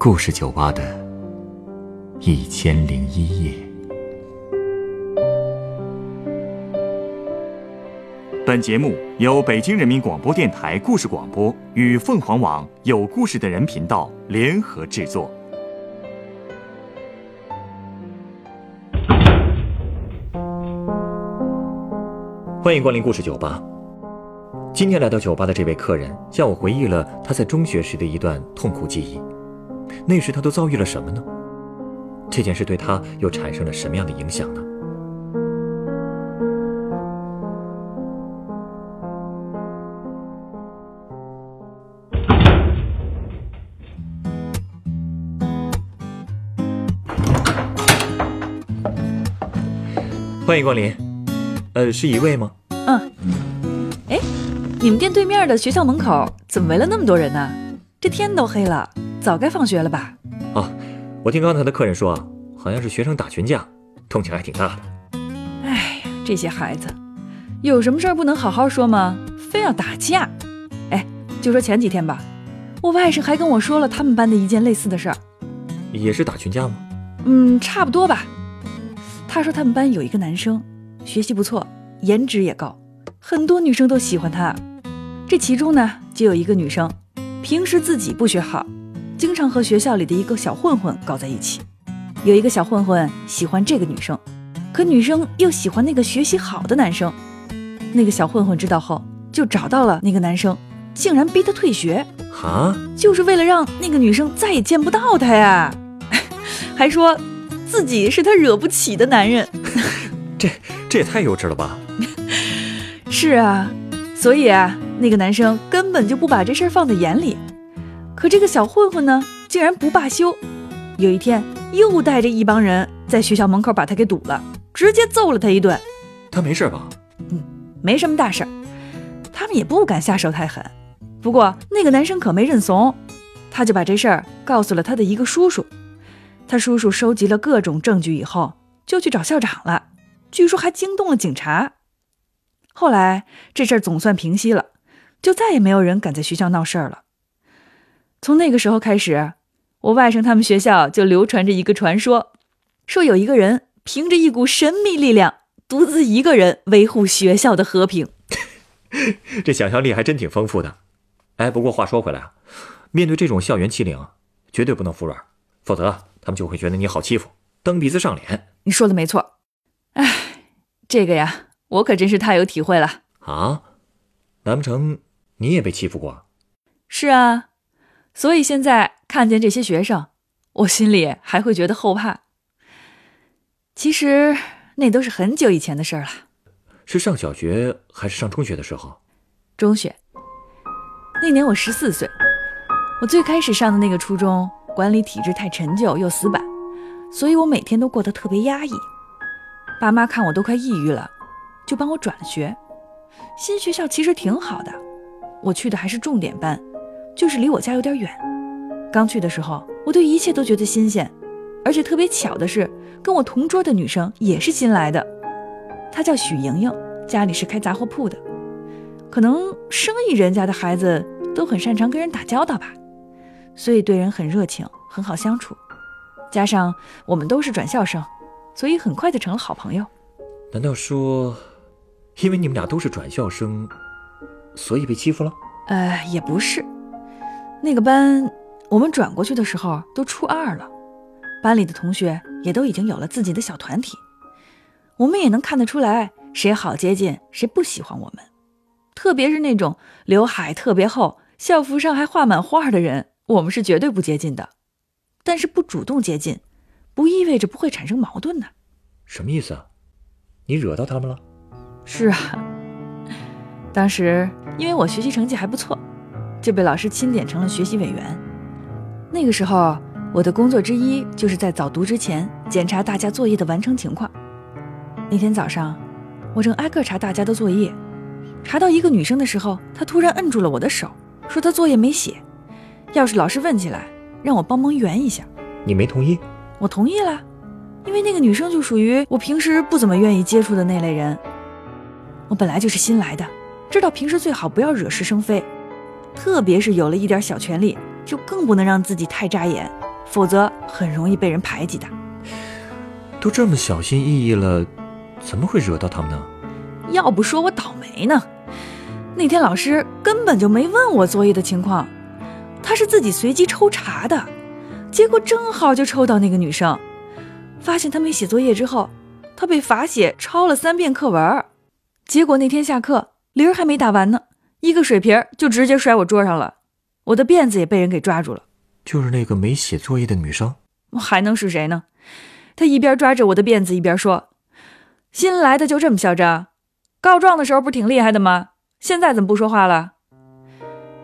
故事酒吧的一千零一夜。本节目由北京人民广播电台故事广播与凤凰网有故事的人频道联合制作。欢迎光临故事酒吧。今天来到酒吧的这位客人向我回忆了他在中学时的一段痛苦记忆。那时他都遭遇了什么呢？这件事对他又产生了什么样的影响呢？欢迎光临，呃，是一位吗？嗯，哎，你们店对面的学校门口怎么围了那么多人呢？这天都黑了，早该放学了吧？哦，我听刚才的客人说啊，好像是学生打群架，动静还挺大的。哎呀，这些孩子，有什么事儿不能好好说吗？非要打架？哎，就说前几天吧，我外甥还跟我说了他们班的一件类似的事儿。也是打群架吗？嗯，差不多吧。他说他们班有一个男生，学习不错，颜值也高，很多女生都喜欢他。这其中呢，就有一个女生，平时自己不学好，经常和学校里的一个小混混搞在一起。有一个小混混喜欢这个女生，可女生又喜欢那个学习好的男生。那个小混混知道后，就找到了那个男生，竟然逼他退学，啊？就是为了让那个女生再也见不到他呀，还说。自己是他惹不起的男人，这这也太幼稚了吧！是啊，所以啊，那个男生根本就不把这事儿放在眼里。可这个小混混呢，竟然不罢休，有一天又带着一帮人在学校门口把他给堵了，直接揍了他一顿。他没事吧？嗯，没什么大事儿，他们也不敢下手太狠。不过那个男生可没认怂，他就把这事儿告诉了他的一个叔叔。他叔叔收集了各种证据以后，就去找校长了，据说还惊动了警察。后来这事儿总算平息了，就再也没有人敢在学校闹事儿了。从那个时候开始，我外甥他们学校就流传着一个传说，说有一个人凭着一股神秘力量，独自一个人维护学校的和平。这想象力还真挺丰富的。哎，不过话说回来啊，面对这种校园欺凌，绝对不能服软，否则。他们就会觉得你好欺负，蹬鼻子上脸。你说的没错，哎，这个呀，我可真是太有体会了啊！难不成你也被欺负过？是啊，所以现在看见这些学生，我心里还会觉得后怕。其实那都是很久以前的事了。是上小学还是上中学的时候？中学。那年我十四岁，我最开始上的那个初中。管理体制太陈旧又死板，所以我每天都过得特别压抑。爸妈看我都快抑郁了，就帮我转了学。新学校其实挺好的，我去的还是重点班，就是离我家有点远。刚去的时候，我对一切都觉得新鲜，而且特别巧的是，跟我同桌的女生也是新来的。她叫许莹莹，家里是开杂货铺的。可能生意人家的孩子都很擅长跟人打交道吧。所以对人很热情，很好相处，加上我们都是转校生，所以很快就成了好朋友。难道说，因为你们俩都是转校生，所以被欺负了？呃，也不是。那个班我们转过去的时候都初二了，班里的同学也都已经有了自己的小团体，我们也能看得出来谁好接近，谁不喜欢我们。特别是那种刘海特别厚，校服上还画满画的人。我们是绝对不接近的，但是不主动接近，不意味着不会产生矛盾呢。什么意思啊？你惹到他们了？是啊，当时因为我学习成绩还不错，就被老师钦点成了学习委员。那个时候，我的工作之一就是在早读之前检查大家作业的完成情况。那天早上，我正挨个查大家的作业，查到一个女生的时候，她突然摁住了我的手，说她作业没写。要是老师问起来，让我帮忙圆一下，你没同意？我同意了，因为那个女生就属于我平时不怎么愿意接触的那类人。我本来就是新来的，知道平时最好不要惹是生非，特别是有了一点小权利，就更不能让自己太扎眼。否则很容易被人排挤的。都这么小心翼翼了，怎么会惹到他们呢？要不说我倒霉呢。那天老师根本就没问我作业的情况，他是自己随机抽查的，结果正好就抽到那个女生。发现她没写作业之后，她被罚写抄了三遍课文。结果那天下课铃儿还没打完呢，一个水瓶就直接摔我桌上了，我的辫子也被人给抓住了。就是那个没写作业的女生，还能是谁呢？他一边抓着我的辫子，一边说：“新来的就这么嚣张？告状的时候不挺厉害的吗？现在怎么不说话了？”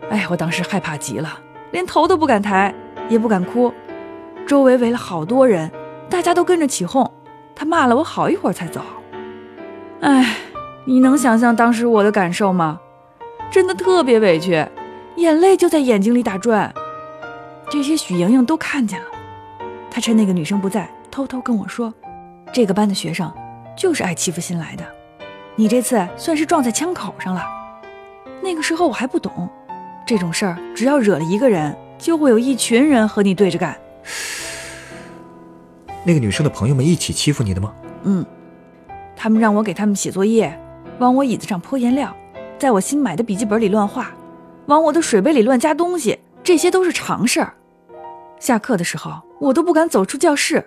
哎，我当时害怕极了，连头都不敢抬，也不敢哭。周围围了好多人，大家都跟着起哄。他骂了我好一会儿才走。哎，你能想象当时我的感受吗？真的特别委屈，眼泪就在眼睛里打转。这些许莹莹都看见了，她趁那个女生不在。偷偷跟我说，这个班的学生就是爱欺负新来的，你这次算是撞在枪口上了。那个时候我还不懂，这种事儿只要惹了一个人，就会有一群人和你对着干。那个女生的朋友们一起欺负你的吗？嗯，他们让我给他们写作业，往我椅子上泼颜料，在我新买的笔记本里乱画，往我的水杯里乱加东西，这些都是常事儿。下课的时候，我都不敢走出教室。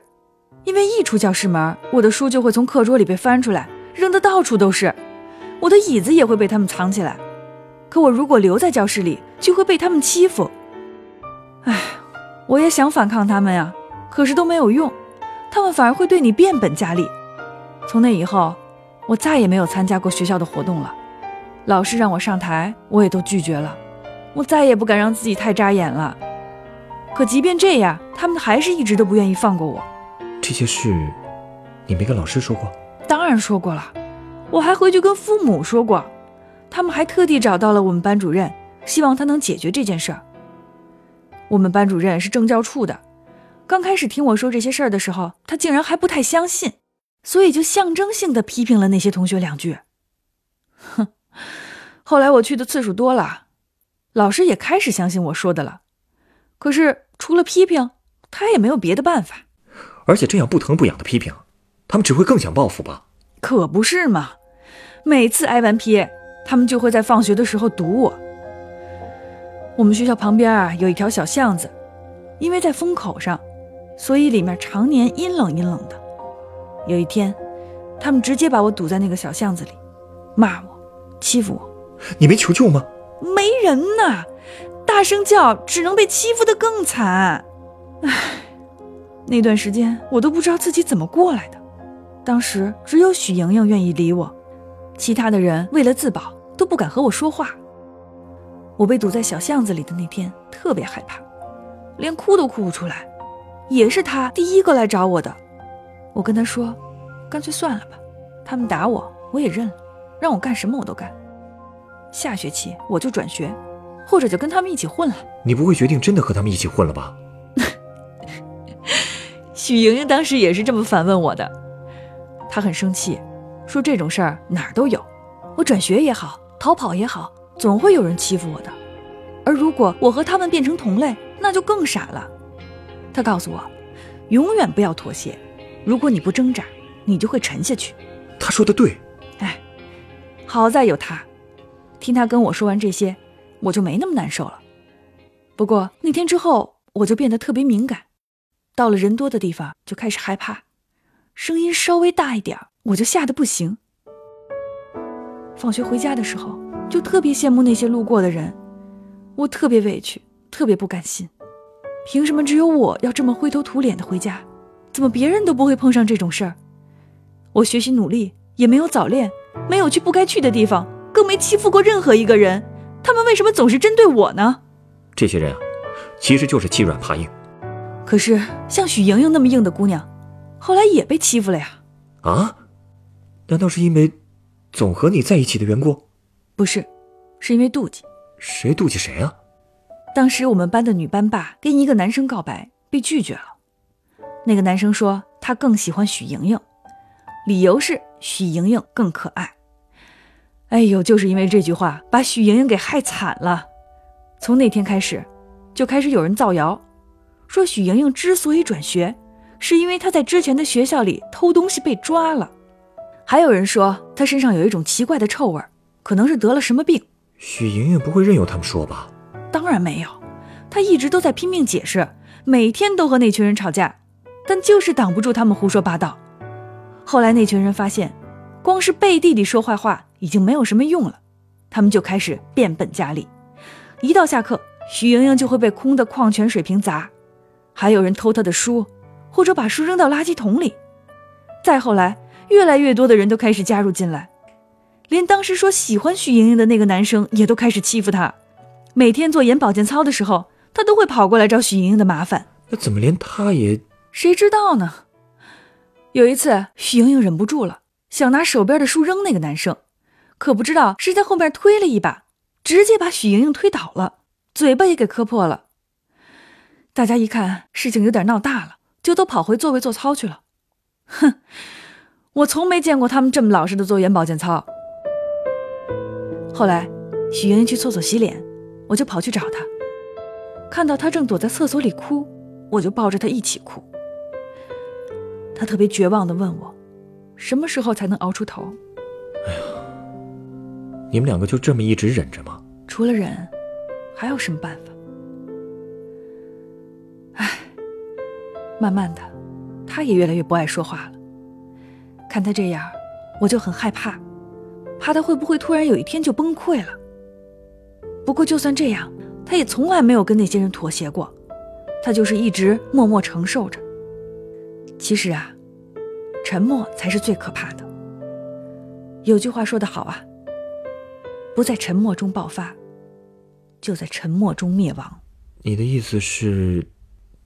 因为一出教室门，我的书就会从课桌里被翻出来，扔得到处都是；我的椅子也会被他们藏起来。可我如果留在教室里，就会被他们欺负。唉，我也想反抗他们呀，可是都没有用，他们反而会对你变本加厉。从那以后，我再也没有参加过学校的活动了。老师让我上台，我也都拒绝了。我再也不敢让自己太扎眼了。可即便这样，他们还是一直都不愿意放过我。这些事，你没跟老师说过？当然说过了，我还回去跟父母说过，他们还特地找到了我们班主任，希望他能解决这件事儿。我们班主任是政教处的，刚开始听我说这些事儿的时候，他竟然还不太相信，所以就象征性的批评了那些同学两句。哼，后来我去的次数多了，老师也开始相信我说的了，可是除了批评，他也没有别的办法。而且这样不疼不痒的批评，他们只会更想报复吧？可不是嘛！每次挨完批，他们就会在放学的时候堵我。我们学校旁边啊有一条小巷子，因为在风口上，所以里面常年阴冷阴冷的。有一天，他们直接把我堵在那个小巷子里，骂我，欺负我。你没求救吗？没人呐，大声叫只能被欺负得更惨。唉。那段时间我都不知道自己怎么过来的，当时只有许莹莹愿意理我，其他的人为了自保都不敢和我说话。我被堵在小巷子里的那天特别害怕，连哭都哭不出来。也是他第一个来找我的，我跟他说，干脆算了吧，他们打我我也认了，让我干什么我都干。下学期我就转学，或者就跟他们一起混了。你不会决定真的和他们一起混了吧？许莹莹当时也是这么反问我的，她很生气，说这种事儿哪儿都有，我转学也好，逃跑也好，总会有人欺负我的。而如果我和他们变成同类，那就更傻了。她告诉我，永远不要妥协，如果你不挣扎，你就会沉下去。她说的对，哎，好在有她，听他跟我说完这些，我就没那么难受了。不过那天之后，我就变得特别敏感。到了人多的地方就开始害怕，声音稍微大一点我就吓得不行。放学回家的时候就特别羡慕那些路过的人，我特别委屈，特别不甘心，凭什么只有我要这么灰头土脸的回家？怎么别人都不会碰上这种事儿？我学习努力，也没有早恋，没有去不该去的地方，没欺负过任何一个人，他们为什么总是针对我呢？这些人啊，其实就是欺软怕硬。可是像许莹莹那么硬的姑娘，后来也被欺负了呀？啊？难道是因为总和你在一起的缘故？不是，是因为妒忌。谁妒忌谁啊？当时我们班的女班霸跟一个男生告白，被拒绝了。那个男生说他更喜欢许莹莹，理由是许莹莹更可爱。哎呦，就是因为这句话，把许莹莹给害惨了。从那天开始，就开始有人造谣。说许莹莹之所以转学，是因为她在之前的学校里偷东西被抓了。还有人说她身上有一种奇怪的臭味，可能是得了什么病。许莹莹不会任由他们说吧？当然没有，她一直都在拼命解释，每天都和那群人吵架，但就是挡不住他们胡说八道。后来那群人发现，光是背地里说坏话已经没有什么用了，他们就开始变本加厉。一到下课，许莹莹就会被空的矿泉水瓶砸，还有人偷她的书，或者把书扔到垃圾桶里。再后来，越来越多的人都开始加入进来。连当时说喜欢许莹莹的那个男生也都开始欺负她，每天做眼保健操的时候，他都会跑过来找许莹莹的麻烦。那怎么连他也……谁知道呢？有一次，许莹莹忍不住了，想拿手边的书扔那个男生，可不知道是在后面推了一把，直接把许莹莹推倒了，嘴巴也给磕破了。大家一看事情有点闹大了，就都跑回座位做操去了。哼，我从没见过他们这么老实的做眼保健操。后来，许莹莹去厕所洗脸，我就跑去找她。看到她正躲在厕所里哭，我就抱着她一起哭。她特别绝望地问我：“什么时候才能熬出头？”哎呀，你们两个就这么一直忍着吗？除了忍，还有什么办法？唉，慢慢的，他也越来越不爱说话了。看他这样，我就很害怕。怕他会不会突然有一天就崩溃了？不过就算这样，他也从来没有跟那些人妥协过，他就是一直默默承受着。其实啊，沉默才是最可怕的。有句话说得好啊，不在沉默中爆发，就在沉默中灭亡。你的意思是，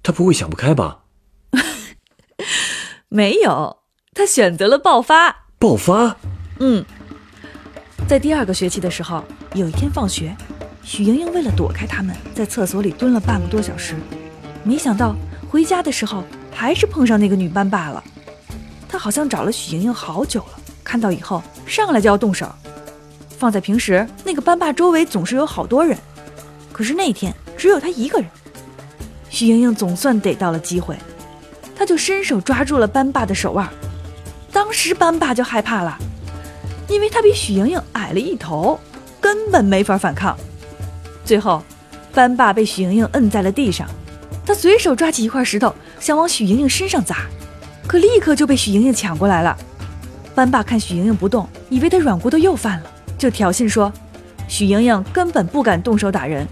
他不会想不开吧？没有，他选择了爆发。爆发？嗯。在第二个学期的时候，有一天放学，许莹莹为了躲开他们，在厕所里蹲了半个多小时。没想到回家的时候，还是碰上那个女班霸了。她好像找了许莹莹好久了，看到以后上来就要动手。放在平时，那个班霸周围总是有好多人，可是那天只有他一个人。许莹莹总算逮到了机会，她就伸手抓住了班霸的手腕。当时班霸就害怕了。因为他比许莹莹矮了一头，根本没法反抗。最后，班霸被许莹莹摁在了地上，他随手抓起一块石头想往许莹莹身上砸，可立刻就被许莹莹抢过来了。班霸看许莹莹不动，以为她软骨头又犯了，就挑衅说：“许莹莹根本不敢动手打人。”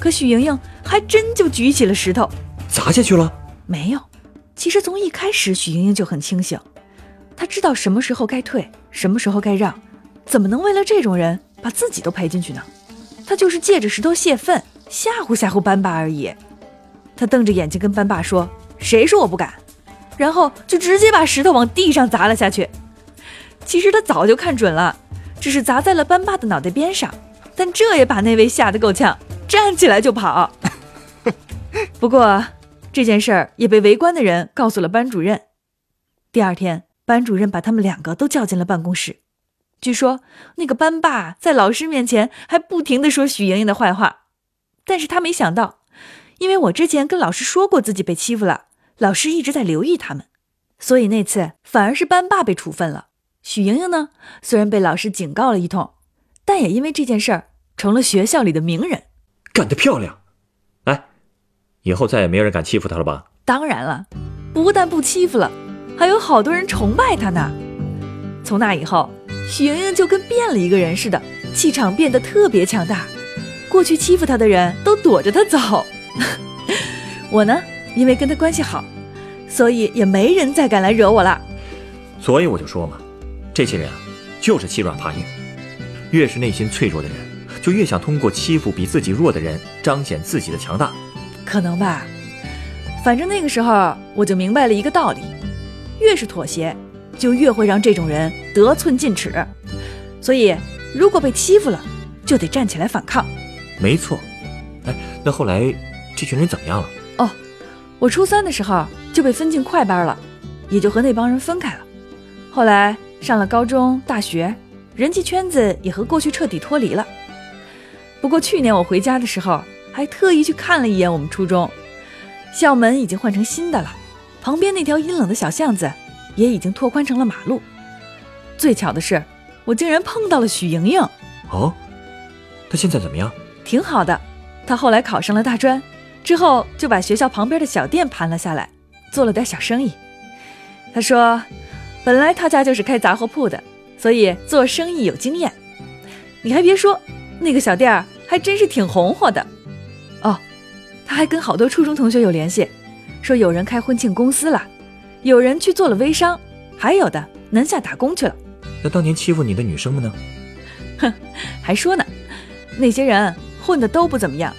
可许莹莹还真就举起了石头砸下去了。没有，其实从一开始许莹莹就很清醒。她知道什么时候该退，什么时候该让，怎么能为了这种人把自己都赔进去呢？她就是借着石头泄愤，吓唬吓唬班霸而已。她瞪着眼睛跟班霸说：“谁说我不敢？”然后就直接把石头往地上砸了下去。其实他早就看准了，只是砸在了班霸的脑袋边上，但这也把那位吓得够呛，站起来就跑。不过这件事儿也被围观的人告诉了班主任。第二天。班主任把他们两个都叫进了办公室。据说那个班霸在老师面前还不停地说许莹莹的坏话，但是他没想到，因为我之前跟老师说过自己被欺负了，老师一直在留意他们，所以那次反而是班霸被处分了。许莹莹呢，虽然被老师警告了一通，但也因为这件事儿成了学校里的名人。干得漂亮！哎，以后再也没有人敢欺负她了吧？当然了，不但不欺负了。还有好多人崇拜她呢。从那以后，许莹莹就跟变了一个人似的，气场变得特别强大。过去欺负她的人都躲着她走。我呢，因为跟她关系好，所以也没人再敢来惹我了。所以我就说嘛，这些人啊，就是欺软怕硬。越是内心脆弱的人，就越想通过欺负比自己弱的人，彰显自己的强大。可能吧。反正那个时候，我就明白了一个道理。越是妥协，就越会让这种人得寸进尺。所以，如果被欺负了，就得站起来反抗。没错。哎，那后来这群人怎么样了？哦，我初三的时候就被分进快班了，也就和那帮人分开了。后来上了高中、大学，人际圈子也和过去彻底脱离了。不过去年我回家的时候，还特意去看了一眼我们初中，校门已经换成新的了，旁边那条阴冷的小巷子也已经拓宽成了马路。最巧的是，我竟然碰到了许莹莹。哦，她现在怎么样？挺好的，她后来考上了大专，之后就把学校旁边的小店盘了下来，做了点小生意。她说，本来他家就是开杂货铺的，所以做生意有经验。你还别说，那个小店儿还真是挺红火的。哦，他还跟好多初中同学有联系，说有人开婚庆公司了，有人去做了微商，还有的南下打工去了。那当年欺负你的女生们呢？哼，还说呢，那些人混的都不怎么样，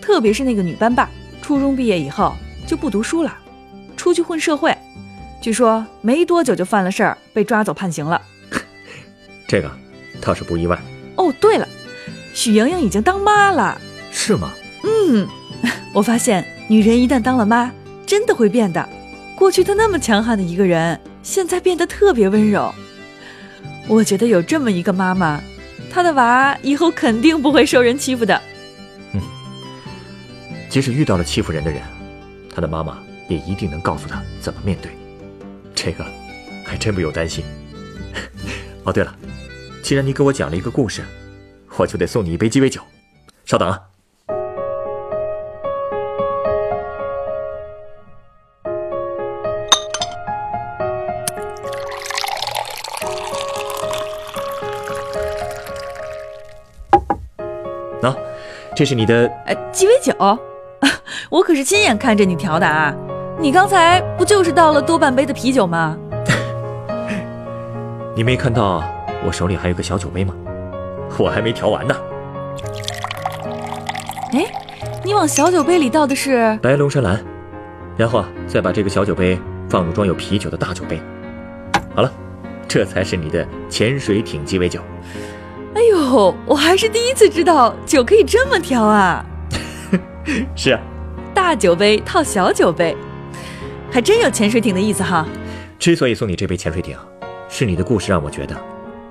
特别是那个女班霸，初中毕业以后就不读书了，出去混社会，据说没多久就犯了事儿，被抓走判刑了。这个倒是不意外。哦，对了，许莹莹已经当妈了。是吗？嗯，我发现女人一旦当了妈，真的会变的。过去她那么强悍的一个人，现在变得特别温柔。我觉得有这么一个妈妈，她的娃以后肯定不会受人欺负的。嗯，即使遇到了欺负人的人，他的妈妈也一定能告诉他怎么面对。这个还真不用担心。哦，对了，既然你给我讲了一个故事，我就得送你一杯鸡尾酒。稍等啊。喏，这是你的呃鸡尾酒，我可是亲眼看着你调的啊！你刚才不就是倒了多半杯的啤酒吗？你没看到我手里还有个小酒杯吗？我还没调完呢。哎，你往小酒杯里倒的是白龙山蓝，然后啊，再把这个小酒杯放入装有啤酒的大酒杯。好了，这才是你的潜水艇鸡尾酒。哎呦，我还是第一次知道酒可以这么调啊！是啊，大酒杯套小酒杯，还真有潜水艇的意思哈。之所以送你这杯潜水艇，是你的故事让我觉得，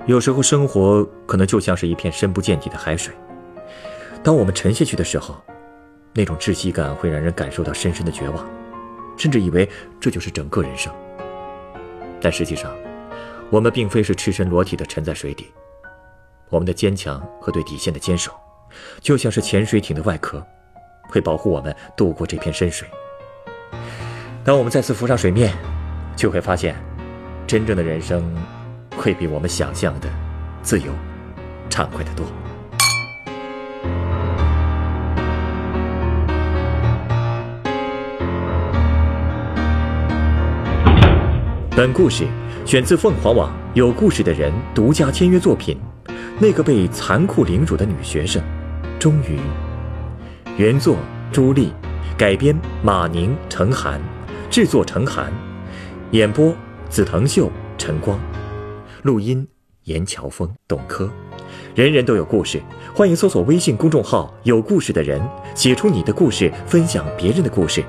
有时候生活可能就像是一片深不见底的海水。当我们沉下去的时候，那种窒息感会让人感受到深深的绝望，甚至以为这就是整个人生。但实际上，我们并非是赤身裸体的沉在水底。我们的坚强和对底线的坚守，就像是潜水艇的外壳，会保护我们度过这片深水。当我们再次浮上水面，就会发现，真正的人生会比我们想象的自由、畅快得多。本故事选自凤凰网有故事的人独家签约作品。那个被残酷凌辱的女学生，终于。原作朱莉，改编马宁、程涵，制作程涵，演播紫藤秀、陈光，录音严乔峰、董珂。人人都有故事，欢迎搜索微信公众号“有故事的人”，写出你的故事，分享别人的故事。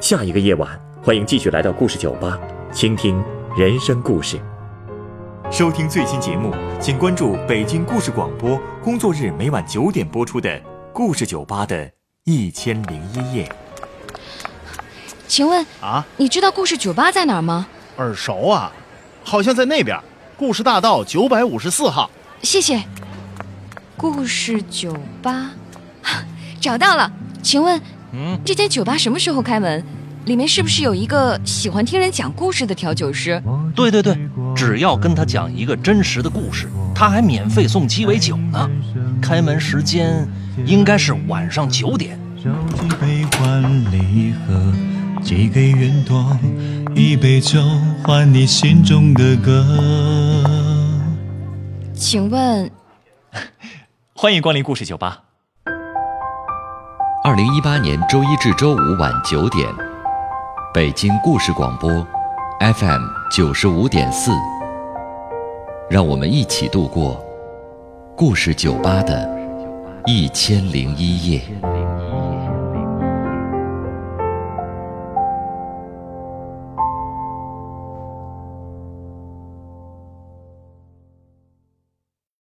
下一个夜晚，欢迎继续来到故事酒吧，倾听人生故事。收听最新节目，请关注北京故事广播，工作日每晚九点播出的《故事酒吧的一千零一夜》。请问啊，你知道故事酒吧在哪儿吗？耳熟啊，好像在那边，故事大道九百五十四号。谢谢。故事酒吧，找到了。请问，嗯，这间酒吧什么时候开门？里面是不是有一个喜欢听人讲故事的调酒师？对对对，只要跟他讲一个真实的故事，他还免费送鸡尾酒呢。开门时间应该是晚上九点。寄给云朵，一杯酒换你心中的歌。请问，欢迎光临故事酒吧。二零一八年周一至周五晚九点。北京故事广播，FM 九十五点四，让我们一起度过故事酒吧的一千零一夜。